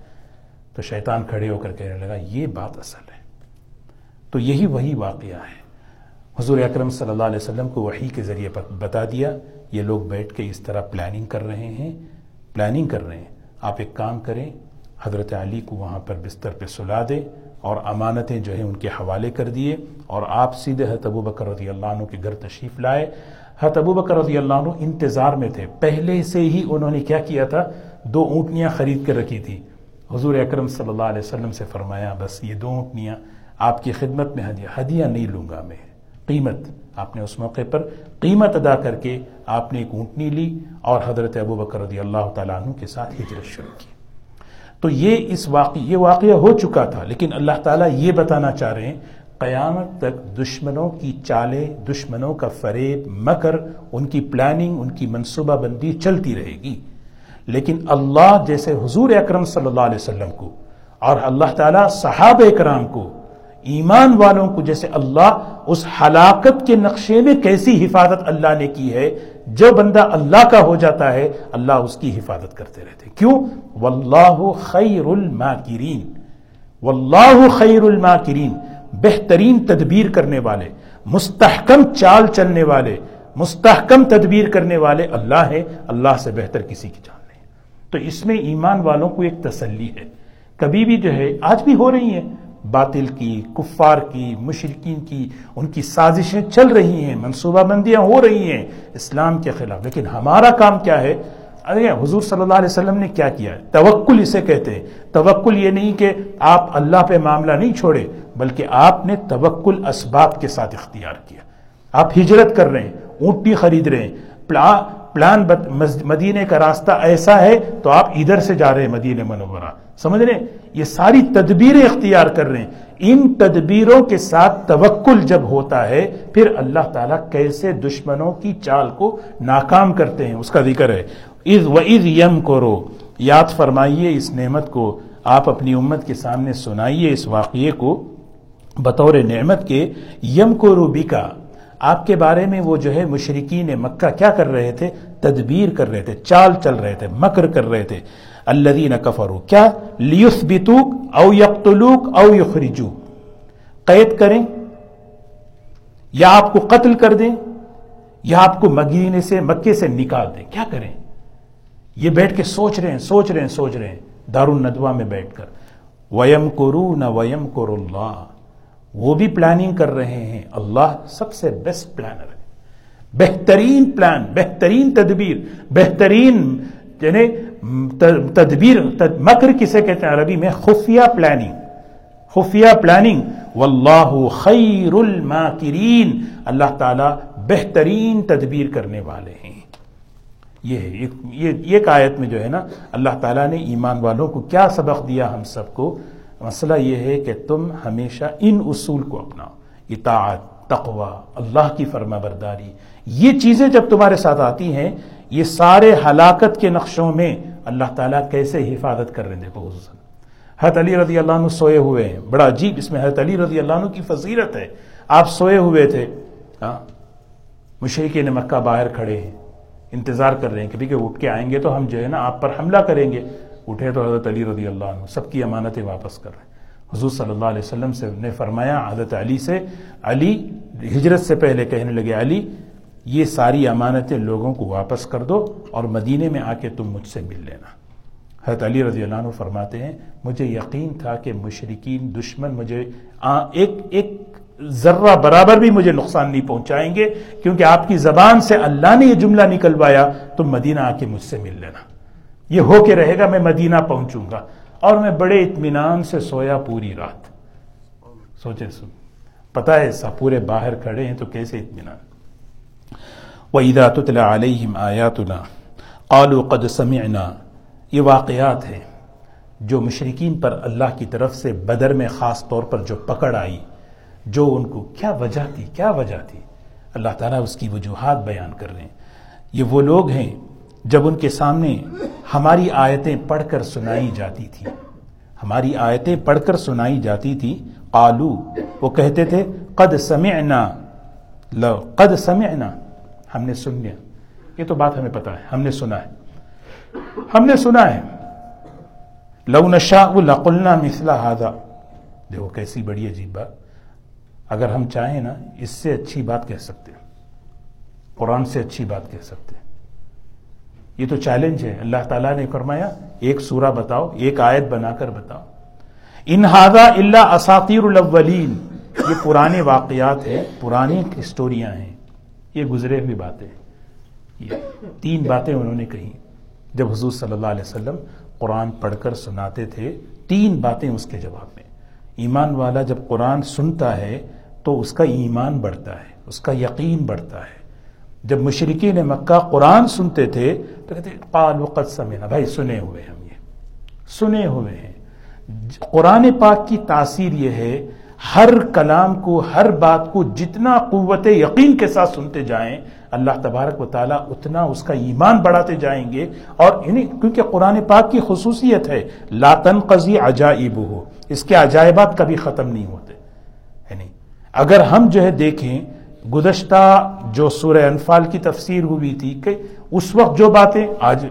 تو شیطان کھڑے ہو کر کہنے لگا، یہ بات اصل ہے۔ تو یہی وہی واقعہ ہے۔ حضور اکرم صلی اللہ علیہ وسلم کو وحی کے ذریعے بتا دیا، یہ لوگ بیٹھ کے اس طرح پلاننگ کر رہے ہیں۔ پلاننگ کر رہے ہیں۔ آپ ایک کام کریں، حضرت علی کو وہاں پر بستر پہ سلا دیں اور امانتیں جو ہیں ان کے حوالے کر دیے اور آپ سیدھے حت ابو بکر رضی اللہ عنہ کے گھر تشریف لائے۔ حت ابو بکر رضی اللہ عنہ انتظار میں تھے۔ پہلے سے ہی انہوں نے کیا کیا تھا؟ دو اونٹنیاں خرید کر رکھی تھی۔ حضور اکرم صلی اللہ علیہ وسلم سے فرمایا، بس یہ دو اونٹنیاں آپ کی خدمت میں ہدیہ جی، ہدیہ نہیں لوں گا میں، قیمت۔ آپ نے اس موقع پر قیمت ادا کر کے آپ نے ایک اونٹنی لی اور حضرت ابو بکر رضی اللہ تعالیٰ عنہ کے ساتھ ہجرت شروع کی۔ تو یہ اس واقع، یہ واقعہ ہو چکا تھا، لیکن اللہ تعالیٰ یہ بتانا چاہ رہے ہیں، قیامت تک دشمنوں کی چالیں، دشمنوں کا فریب مکر، ان کی پلاننگ ان کی منصوبہ بندی چلتی رہے گی۔ لیکن اللہ جیسے حضور اکرم صلی اللہ علیہ وسلم کو اور اللہ تعالیٰ صحابہ اکرام کو، ایمان والوں کو جیسے اللہ اس ہلاکت کے نقشے میں کیسی حفاظت اللہ نے کی ہے، جو بندہ اللہ کا ہو جاتا ہے، اللہ اس کی حفاظت کرتے رہتے۔ کیوں؟ واللہ خیر الماکرین۔ واللہ خیر الماکرین۔ بہترین تدبیر کرنے والے، مستحکم چال چلنے والے، مستحکم تدبیر کرنے والے اللہ ہے اللہ سے بہتر کسی کی جان۔ تو اس میں ایمان والوں کو ایک تسلی ہے۔ کبھی بھی جو ہے، آج بھی ہو رہی ہیں۔ باطل کی، کفار کی مشرقین کی، ان کی سازشیں چل رہی ہیں، منصوبہ بندیاں ہو رہی ہیں اسلام کے خلاف۔ لیکن ہمارا کام کیا ہے؟ ارے، حضور صلی اللہ علیہ وسلم نے کیا کیا ہے؟ توکل اسے کہتے ہیں۔ توکل یہ نہیں کہ آپ اللہ پہ معاملہ نہیں چھوڑے، بلکہ آپ نے توکل اسباب کے ساتھ اختیار کیا۔ آپ ہجرت کر رہے ہیں اونٹی خرید رہے ہیں۔ پلان مدینے کا راستہ ایسا ہے تو آپ ادھر سے جا رہے ہیں مدینہ منورہ۔ سمجھ رہے ہیں؟ یہ ساری تدبیریں اختیار کر رہے ہیں۔ ان تدبیروں کے ساتھ توکل جب ہوتا ہے، پھر اللہ تعالیٰ کیسے دشمنوں کی چال کو ناکام کرتے ہیں؟ اس کا ذکر ہے۔ از و یم کرو یاد فرمائیے اس نعمت کو۔ آپ اپنی امت کے سامنے سنائیے اس واقعے کو۔ بطور نعمت کے یم کو روبی کا آپ کے بارے میں وہ جو ہے مشرقین مکہ کیا کر رہے تھے؟ تدبیر کر رہے تھے، چال چل رہے تھے، مکر کر رہے تھے۔ اللہ کفرو کیا؟ لیس بتوک او یقتلوک او یخرجو قید کریں یا آپ کو قتل کر دیں یا آپ کو مگینے سے، مکے سے نکال دیں۔ کیا کریں؟ یہ بیٹھ کے سوچ رہے ہیں، سوچ رہے ہیں، سوچ رہے ہیں۔ دار الندوا میں بیٹھ کر۔ ویم کرو نہ ویم کر اللہ وہ بھی پلاننگ کر رہے ہیں۔ اللہ سب سے بیسٹ پلانر ہے۔ بہترین پلان، بہترین تدبیر، بہترین یعنی تدبیر مکر کسے کہتے ہیں عربی میں؟ خفیہ پلاننگ خفیہ پلاننگ واللہ خیر الماکرین. اللہ تعالی بہترین تدبیر کرنے والے ہیں. یہ ہے یہ ایک آیت میں جو ہے نا، اللہ تعالیٰ نے ایمان والوں کو کیا سبق دیا ہم سب کو؟ مسئلہ یہ ہے کہ تم ہمیشہ ان اصول کو اپناؤ. اطاعت. تقوا اللہ کی فرما برداری۔ یہ چیزیں جب تمہارے ساتھ آتی ہیں، یہ سارے ہلاکت کے نقشوں میں اللہ تعالیٰ کیسے حفاظت کر رہے دیکھو حضرت حضرت علی رضی اللہ عنہ سوئے ہوئے ہیں۔ بڑا عجیب اس میں حضرت علی رضی اللہ عنہ کی فضیرت ہے۔ آپ سوئے ہوئے تھے۔ ہاں مشرقی نے مکہ باہر کھڑے ہیں، انتظار کر رہے ہیں کہ کہ اٹھ کے آئیں گے تو ہم جو ہے نا آپ پر حملہ کریں گے۔ اٹھے تو حضرت علی رضی اللہ عنہ، سب کی امانتیں واپس کر رہے ہیں۔ حضور صلی اللہ علیہ وسلم سے نے فرمایا، حضرت علی سے، علی ہجرت سے پہلے کہنے لگے، علی، یہ ساری امانتیں لوگوں کو واپس کر دو اور مدینے میں آ کے تم مجھ سے مل لینا۔ حضرت علی رضی اللہ عنہ فرماتے ہیں، مجھے یقین تھا کہ مشرقین دشمن مجھے ایک ایک ذرہ برابر بھی مجھے نقصان نہیں پہنچائیں گے، کیونکہ آپ کی زبان سے اللہ نے یہ جملہ نکلوایا، تم مدینہ آ کے مجھ سے مل لینا۔ یہ ہو کے رہے گا، میں مدینہ پہنچوں گا۔ اور میں بڑے اطمینان سے سویا پوری رات۔ سوچے سن پتا ہے سا پورے باہر کھڑے ہیں تو کیسے اطمینان؟ وَإِذَا تُتْلَ عَلَيْهِمْ آيَاتُنَا قَالُوا قَدْ سَمِعْنَا۔ یہ واقعات ہیں جو مشرقین پر اللہ کی طرف سے بدر میں خاص طور پر جو پکڑ آئی، جو ان کو کیا وجہ تھی، کیا وجہ تھی؟ اللہ تعالیٰ اس کی وجوہات بیان کر رہے ہیں۔ یہ وہ لوگ ہیں جب ان کے سامنے ہماری آیتیں پڑھ کر سنائی جاتی تھی۔ ہماری آیتیں پڑھ کر سنائی جاتی تھی۔ قالو، وہ کہتے تھے، قد سمعنا، لو، قد سمعنا، ہم نے سن لیا۔ یہ تو بات ہمیں پتا ہے، ہم نے سنا ہے۔ ہم نے سنا ہے۔ لو نشاء لقلنا مثل هذا۔ دیکھو کیسی بڑی عجیب بات۔ اگر ہم چاہیں نا، اس سے اچھی بات کہہ سکتے ہیں۔ قرآن سے اچھی بات کہہ سکتے یہ تو چیلنج ہے۔ اللہ تعالیٰ نے فرمایا، ایک سورہ بتاؤ، ایک آیت بنا کر بتاؤ۔ انہذا اللہ اساطیر الاولین۔ یہ پرانے واقعات ہیں، پرانی ہسٹوریاں ہیں۔ یہ گزرے ہوئی باتیں یہ تین باتیں انہوں نے کہی۔ جب حضور صلی اللہ علیہ وسلم قرآن پڑھ کر سناتے تھے، تین باتیں اس کے جواب میں۔ ایمان والا جب قرآن سنتا ہے، تو اس کا ایمان بڑھتا ہے، اس کا یقین بڑھتا ہے۔ جب مشرقین مکہ قرآن سنتے تھے تو کہتے قالوا قد سمعنا۔ بھائی، سنے ہوئے ہم یہ۔ سنے ہوئے ہیں۔ قرآن پاک کی تاثیر یہ ہے، ہر کلام کو، ہر بات کو جتنا قوت یقین کے ساتھ سنتے جائیں، اللہ تبارک و تعالیٰ اتنا اس کا ایمان بڑھاتے جائیں گے۔ اور یعنی کیونکہ قرآن پاک کی خصوصیت ہے لاتن قزی عجائب ہو اس کے عجائبات کبھی ختم نہیں ہوتے۔ یعنی اگر ہم جو ہے دیکھیں گزشتہ جو سورہ انفال کی تفسیر ہوئی تھی کہ اس وقت جو باتیں آج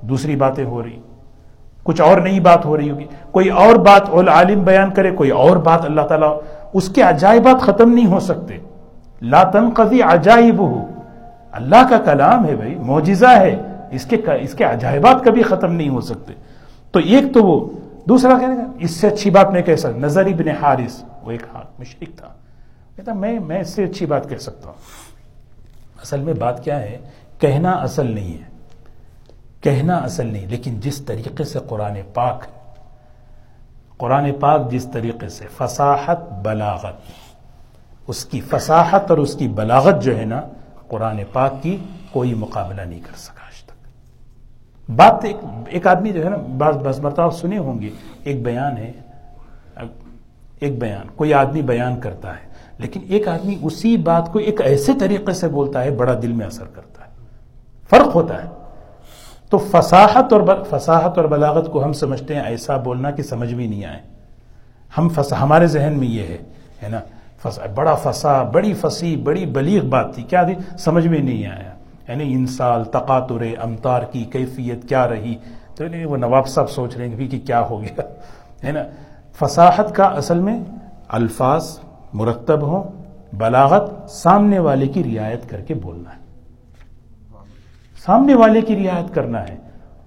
دوسری باتیں ہو رہی کچھ اور نئی بات ہو رہی ہوگی۔ کوئی اور بات عالم بیان کرے، کوئی اور بات اللہ تعالیٰ، اس کے عجائبات ختم نہیں ہو سکتے۔ لا تنقضی عجائب ہو اللہ کا کلام ہے بھائی، معجزہ ہے۔ اس کے اس کے عجائبات کبھی ختم نہیں ہو سکتے۔ تو ایک تو وہ، دوسرا کہنے گا اس سے اچھی بات میں کہہ سکتا نظر ابن حارث، وہ ایک ہاتھ مشرق تھا۔ کہتا میں میں اس سے اچھی بات کہہ سکتا ہوں۔ اصل میں بات کیا ہے؟ کہنا اصل نہیں ہے۔ کہنا اصل نہیں، لیکن جس طریقے سے قرآن پاک قرآن پاک جس طریقے سے فصاحت بلاغت، اس کی فصاحت اور اس کی بلاغت جو ہے نا، قرآن پاک کی کوئی مقابلہ نہیں کر سکا آج تک۔ بات ایک ایک آدمی جو ہے نا، بعض بس مرتبہ سنے ہوں گے، ایک بیان ہے ایک بیان، کوئی آدمی بیان کرتا ہے۔ لیکن ایک آدمی اسی بات کو ایک ایسے طریقے سے بولتا ہے، بڑا دل میں اثر کرتا ہے۔ فرق ہوتا ہے۔ تو فصاحت اور فصاحت اور بلاغت کو ہم سمجھتے ہیں، ایسا بولنا کہ سمجھ بھی نہیں آئے۔ ہم ہمارے ذہن میں یہ ہے نا؟ بڑا فسا بڑی فسی بڑی بلیغ بات تھی۔ کیا تھی سمجھ میں نہیں آیا۔ یعنی انسال تقاتر امتار کی کیفیت کیا رہی؟ تو وہ نواب صاحب سوچ رہے ہیں کہ کیا ہو گیا، ہے نا؟ فصاحت کا اصل میں الفاظ مرتب ہوں، بلاغت سامنے والے کی رعایت کر کے بولنا ہے۔ سامنے والے کی رعایت کرنا ہے۔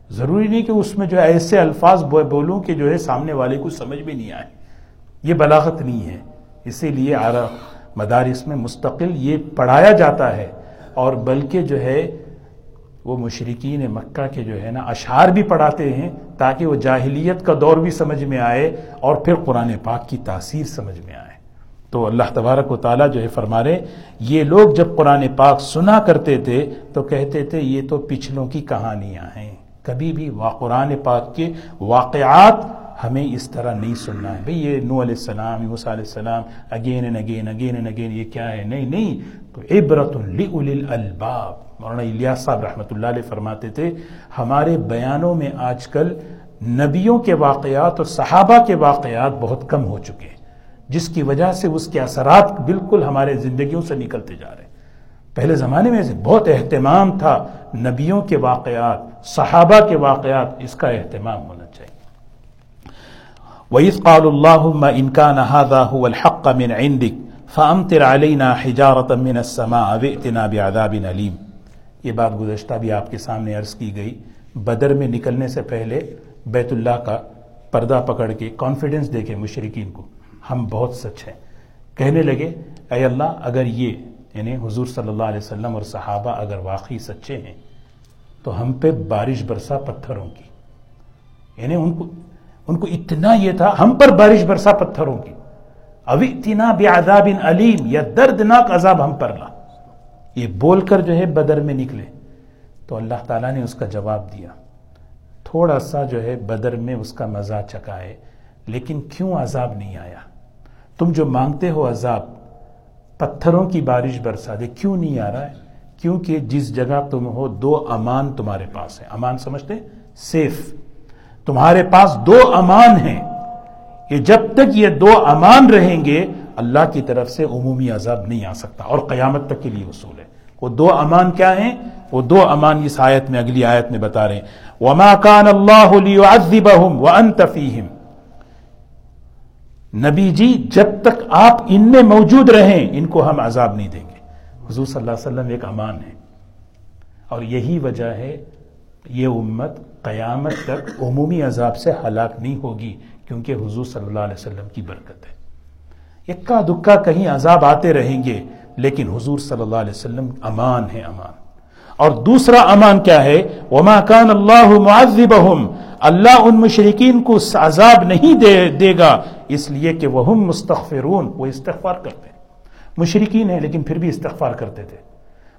ضروری نہیں کہ اس میں جو ایسے الفاظ بولوں کہ جو ہے سامنے والے کو سمجھ بھی نہیں آئے۔ یہ بلاغت نہیں ہے۔ اسی لیے مدارس میں مستقل یہ پڑھایا جاتا ہے۔ اور بلکہ جو ہے وہ مشرقین مکہ کے جو ہے نا اشعار بھی پڑھاتے ہیں تاکہ وہ جاہلیت کا دور بھی سمجھ میں آئے اور پھر قرآن پاک کی تاثیر سمجھ میں آئے۔ تو اللہ تبارک و تعالیٰ جو ہے فرما رہے یہ لوگ جب قرآن پاک سنا کرتے تھے، تو کہتے تھے، یہ تو پچھلوں کی کہانیاں ہیں۔ کبھی بھی قرآن پاک کے واقعات ہمیں اس طرح نہیں سننا ہے۔ بھئی یہ نو علیہ السلام، موسیٰ علیہ السلام again and again again and again یہ کیا ہے؟ نہیں نہیں۔ تو عبرت الالباب مولانا الیاس صاحب رحمۃ اللہ علیہ فرماتے تھے، ہمارے بیانوں میں آج کل نبیوں کے واقعات اور صحابہ کے واقعات بہت کم ہو چکے ہیں۔ جس کی وجہ سے اس کے اثرات بالکل ہمارے زندگیوں سے نکلتے جا رہے ہیں۔ پہلے زمانے میں سے بہت اہتمام تھا نبیوں کے واقعات، صحابہ کے واقعات، اس کا اہتمام ہونا چاہیے۔ وَإِذْ قَالُوا اللَّهُمَّ إِن كَانَ هَذَا هُوَ الْحَقَّ مِنْ عِنْدِكَ فَأَمْطِرْ عَلَيْنَا حِجَارَةً مِنَ السَّمَاءِ وَئْتِنَا بِعَذَابٍ أَلِيمٍ۔ یہ بات گزشتہ بھی آپ کے سامنے عرض کی گئی۔ بدر میں نکلنے سے پہلے بیت اللہ کا پردہ پکڑ کے کانفیڈنس دے کے مشرقین کو ہم بہت سچ ہیں۔ کہنے لگے، اے اللہ، اگر یہ یعنی حضور صلی اللہ علیہ وسلم اور صحابہ اگر واقعی سچے ہیں، تو ہم پہ بارش برسا پتھروں کی۔ یعنی ان کو ان کو اتنا یہ تھا، ہم پر بارش برسا پتھروں کی۔ ابھی اتنا بھی عذاب علیم، یا دردناک عذاب ہم پر لا۔ یہ بول کر جو ہے بدر میں نکلے۔ تو اللہ تعالیٰ نے اس کا جواب دیا۔ تھوڑا سا جو ہے بدر میں اس کا مزہ چکائے لیکن کیوں عذاب نہیں آیا؟ تم جو مانگتے ہو عذاب، پتھروں کی بارش برسا دے۔ کیوں نہیں آ رہا ہے؟ کیونکہ جس جگہ تم ہو، دو امان تمہارے پاس ہے امان سمجھتے؟ سیف۔ تمہارے پاس دو امان ہیں۔ کہ جب تک یہ دو امان رہیں گے، اللہ کی طرف سے عمومی عذاب نہیں آ سکتا۔ اور قیامت تک کے لیے اصول ہے۔ وہ دو امان کیا ہیں؟ وہ دو امان اس آیت میں، اگلی آیت میں بتا رہے ہیں۔ وَمَا كَانَ اللَّهُ لِيُعَذِّبَهُمْ وَأَنْتَ فِيهِمْ۔ نبی جی جب تک آپ ان میں موجود رہیں، ان کو ہم عذاب نہیں دیں گے۔ حضور صلی اللہ علیہ وسلم ایک امان ہے اور یہی وجہ ہے، یہ امت قیامت تک عمومی عذاب سے ہلاک نہیں ہوگی، کیونکہ حضور صلی اللہ علیہ وسلم کی برکت ہے۔ اکا دکا کہیں عذاب آتے رہیں گے، لیکن حضور صلی اللہ علیہ وسلم امان ہے امان۔ اور دوسرا امان کیا ہے؟ وما کان اللہ معذبہم اللہ ان مشرقین کو عذاب نہیں دے دے گا، اس لیے کہ وہ مستغفرون۔ وہ استغفار کرتے ہیں۔ مشرقین ہیں لیکن پھر بھی استغفار کرتے تھے۔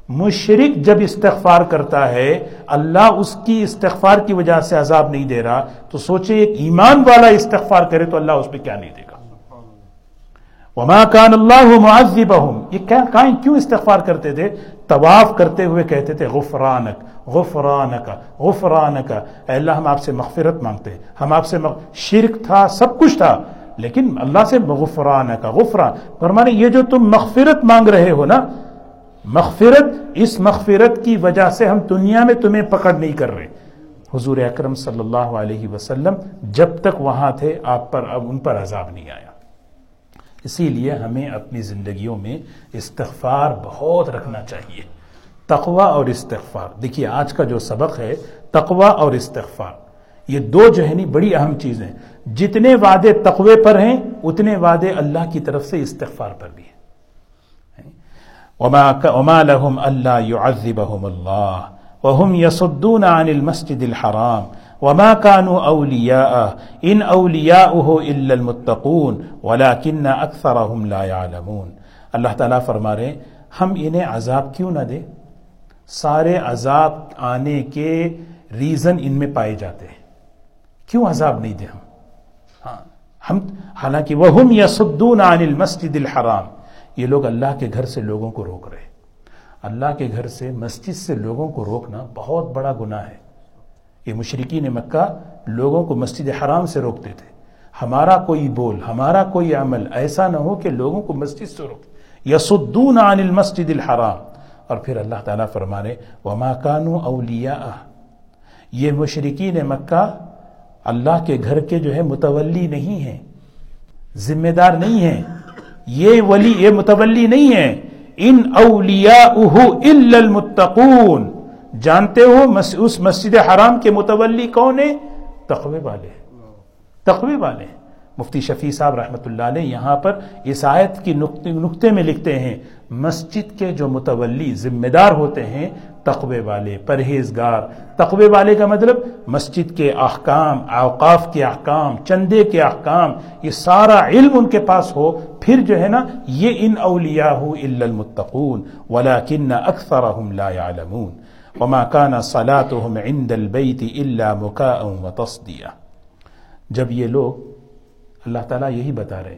مشرق جب استغفار کرتا ہے، اللہ اس کی استغفار کی وجہ سے عذاب نہیں دے رہا۔ تو سوچے ایک ایمان والا استغفار کرے تو اللہ اس پہ کیا نہیں دے گا؟ وما کان اللہ معذبہم یہ کیا کیوں استغفار کرتے تھے؟ طواف کرتے ہوئے کہتے تھے، غفرانک غفرانک غفرانک. اے اللہ، ہم آپ سے مغفرت مانگتے ہیں۔ ہم آپ سے مغ... شرک تھا، سب کچھ تھا، لیکن اللہ سے غفرانک، غفران۔ فرمانے، یہ جو تم مغفرت مانگ رہے ہو نا، مغفرت، اس مغفرت کی وجہ سے ہم دنیا میں تمہیں پکڑ نہیں کر رہے۔ حضور اکرم صلی اللہ علیہ وسلم جب تک وہاں تھے، آپ پر، اب ان پر عذاب نہیں آیا۔ اسی لیے ہمیں اپنی زندگیوں میں استغفار بہت رکھنا چاہیے۔ تقوا اور استغفار۔ دیکھیے، آج کا جو سبق ہے تقوا اور استغفار۔ یہ دو جو ہے بڑی اہم چیزیں جتنے وعدے تقوی پر ہیں، اتنے وعدے اللہ کی طرف سے استغفار پر بھی ہیں۔ وما لهم الا يعذبهم الله، وهم يصدون عن المسجد الحرام۔ وما كانوا اولياء ان اولياؤه الا المتقون ولكن اكثرهم لا يعلمون۔ اللہ تعالیٰ فرما رہے ہم انہیں عذاب کیوں نہ دیں؟ سارے عذاب آنے کے ریزن ان میں پائے جاتے ہیں۔ کیوں عذاب نہیں دیں ہم؟ ہاں ہم، حالانکہ وہم یصدون عن المسجد الحرام۔ یہ لوگ اللہ کے گھر سے لوگوں کو روک رہے اللہ کے گھر سے مسجد سے لوگوں کو روکنا بہت بڑا گناہ ہے۔ یہ مشرقین مکہ لوگوں کو مسجد حرام سے روکتے تھے۔ ہمارا کوئی بول، ہمارا کوئی عمل ایسا نہ ہو کہ لوگوں کو مسجد سے روک یسدون عن المسجد الحرام۔ اور پھر اللہ تعالیٰ فرمانے، وما کانو اولیاء یہ مشرقین مکہ اللہ کے گھر کے جو ہے متولی نہیں ہیں۔ ذمہ دار نہیں ہیں۔ یہ ولی، یہ متولی نہیں ہے ان اولیاء الا المتقون۔ جانتے ہو اس مسجد حرام کے متولی کون ہے تقوی والے تقوی والے مفتی شفیع صاحب رحمۃ اللہ علیہ یہاں پر اس آیت کی نقطے میں لکھتے ہیں، مسجد کے جو متولی ذمہ دار ہوتے ہیں، تقوی والے، پرہیزگار۔ تقوی والے کا مطلب مسجد کے احکام، اوقاف کے احکام، چندے کے احکام، یہ سارا علم ان کے پاس ہو، پھر جو ہے نا، یہ ان اولیاء الا المتقون ولكن اکثرهم لا يعلمون وما كان صلاتهم عند البيت الا مكاء وتصديه جب یہ لوگ اللہ تعالیٰ یہی بتا رہے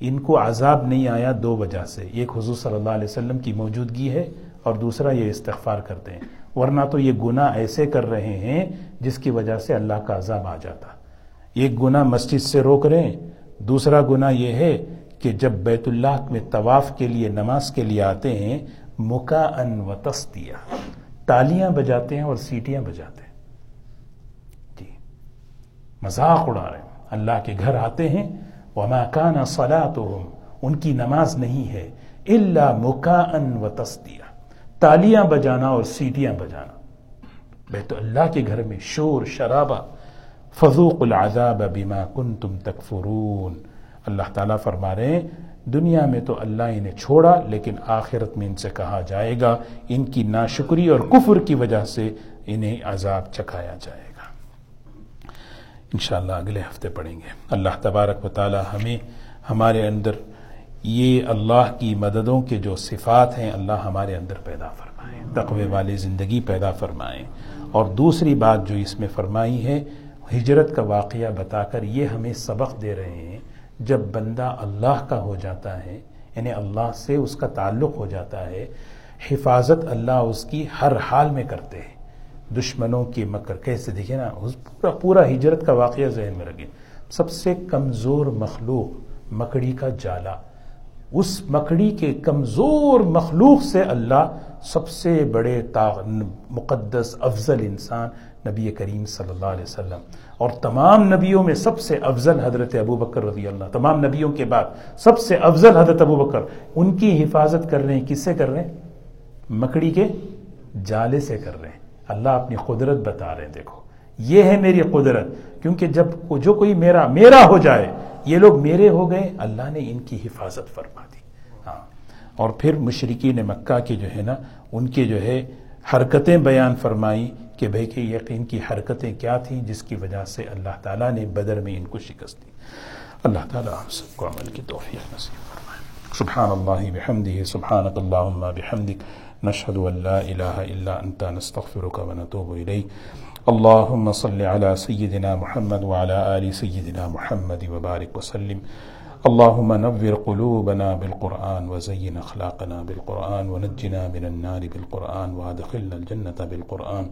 ان کو عذاب نہیں آیا دو وجہ سے۔ ایک حضور صلی اللہ علیہ وسلم کی موجودگی ہے اور دوسرا یہ استغفار کرتے ہیں۔ ورنہ تو یہ گناہ ایسے کر رہے ہیں جس کی وجہ سے اللہ کا عذاب آ جاتا۔ ایک گناہ مسجد سے روک رہے ہیں، دوسرا گناہ یہ ہے کہ جب بیت اللہ میں طواف کے لیے، نماز کے لیے آتے ہیں مکا ان و تستیا تالیاں بجاتے ہیں اور سیٹیاں بجاتے ہیں۔ جی۔ مذاق اڑا رہے ہیں۔ اللہ کے گھر آتے ہیں۔ وما كان صلاتهم۔ ان کی نماز نہیں ہے۔ الا مکاء و تسدیہ تالیاں بجانا اور سیٹیاں بجانا۔ بیت اللہ کے گھر میں شور شرابہ۔ فضوق العذاب بما کنتم تکفرون اللہ تعالیٰ فرما رہے ہیں۔ دنیا میں تو اللہ انہیں چھوڑا، لیکن آخرت میں ان سے کہا جائے گا، ان کی ناشکری اور کفر کی وجہ سے انہیں عذاب چکھایا جائے گا۔ انشاءاللہ اگلے ہفتے پڑھیں گے۔ اللہ تبارک و تعالی ہمیں، ہمارے اندر یہ اللہ کی مددوں کے جو صفات ہیں، اللہ ہمارے اندر پیدا فرمائیں تقوی والی زندگی پیدا فرمائیں اور دوسری بات جو اس میں فرمائی ہے، ہجرت کا واقعہ بتا کر یہ ہمیں سبق دے رہے ہیں جب بندہ اللہ کا ہو جاتا ہے یعنی اللہ سے اس کا تعلق ہو جاتا ہے، حفاظت اللہ اس کی ہر حال میں کرتے ہیں۔ دشمنوں کی مکر، کیسے دیکھیں نا پورا پورا ہجرت کا واقعہ ذہن میں رکھے سب سے کمزور مخلوق مکڑی کا جالا۔ اس مکڑی کے کمزور مخلوق سے اللہ سب سے بڑے مقدس، افضل انسان نبی کریم صلی اللہ علیہ وسلم۔ اور تمام نبیوں میں سب سے افضل حضرت ابو بکر رضی اللہ، تمام نبیوں کے بعد سب سے افضل حضرت ابو بکر، ان کی حفاظت کر رہے ہیں کس سے کر رہے ہیں؟ مکڑی کے جالے سے کر رہے ہیں۔ اللہ اپنی قدرت بتا رہے ہیں، دیکھو۔ یہ ہے میری قدرت، کیونکہ جب جو کوئی میرا میرا ہو جائے، یہ لوگ میرے ہو گئے، اللہ نے ان کی حفاظت فرما دی۔ ہاں۔ اور پھر مشرقین مکہ کے جو ہے نا، ان کے جو ہے حرکتیں بیان فرمائی کہ بھائی کہ یقین کی حرکتیں کیا تھیں جس کی وجہ سے اللہ تعالیٰ نے بدر میں ان کو شکست دی۔ اللہ تعالیٰ ہم سب کو عمل کی توفیق نصیب فرمائے۔ سبحان اللہ بحمدہ، سبحانک اللہم بحمدک نشهد أن لا إله إلا أنت نستغفرك ونتوب إليك اللهم صل على سيدنا محمد وعلى آل سيدنا محمد وبارك وسلم اللهم نور قلوبنا بالقرآن وزين أخلاقنا بالقرآن ونجنا من النار بالقرآن وأدخلنا الجنة بالقرآن.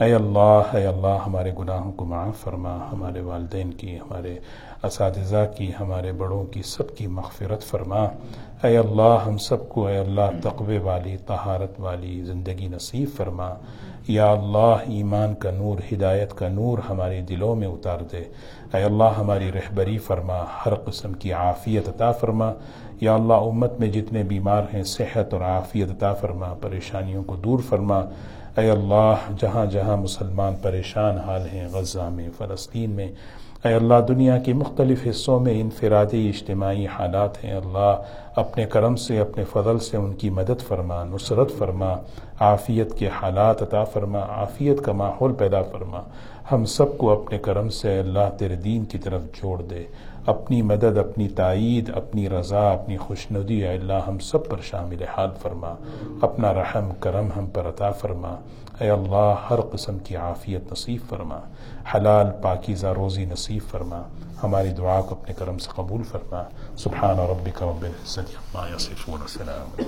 اے اللہ اے اللہ، ہمارے گناہوں کو معاف فرما، ہمارے والدین کی، ہمارے اساتذہ کی، ہمارے بڑوں کی سب کی مغفرت فرما۔ اے اللہ، ہم سب کو اے اللہ تقوی والی، طہارت والی زندگی نصیب فرما۔ یا اللہ، ایمان کا نور، ہدایت کا نور ہمارے دلوں میں اتار دے۔ اے اللہ، ہماری رہبری فرما، ہر قسم کی عافیت عطا فرما۔ یا اللہ، امت میں جتنے بیمار ہیں، صحت اور عافیت عطا فرما، پریشانیوں کو دور فرما۔ اے اللہ، جہاں جہاں مسلمان پریشان حال ہیں غزہ میں، فلسطین میں، اے اللہ، دنیا کے مختلف حصوں میں انفرادی اجتماعی حالات ہیں، اللہ، اپنے کرم سے، اپنے فضل سے ان کی مدد فرما، نصرت فرما، عافیت کے حالات عطا فرما، عافیت کا ماحول پیدا فرما۔ ہم سب کو اپنے کرم سے اللہ تیرے دین کی طرف جوڑ دے۔ اپنی مدد، اپنی تائید، اپنی رضا، اپنی خوشنودی اے اللہ ہم سب پر شامل حال فرما۔ اپنا رحم، کرم ہم پر عطا فرما۔ اے اللہ ہر قسم کی عافیت نصیب فرما۔ حلال، پاکیزہ روزی نصیب فرما۔ ہماری دعا کو اپنے کرم سے قبول فرما۔ سبحان ربک رب العزت عما یصفون سلام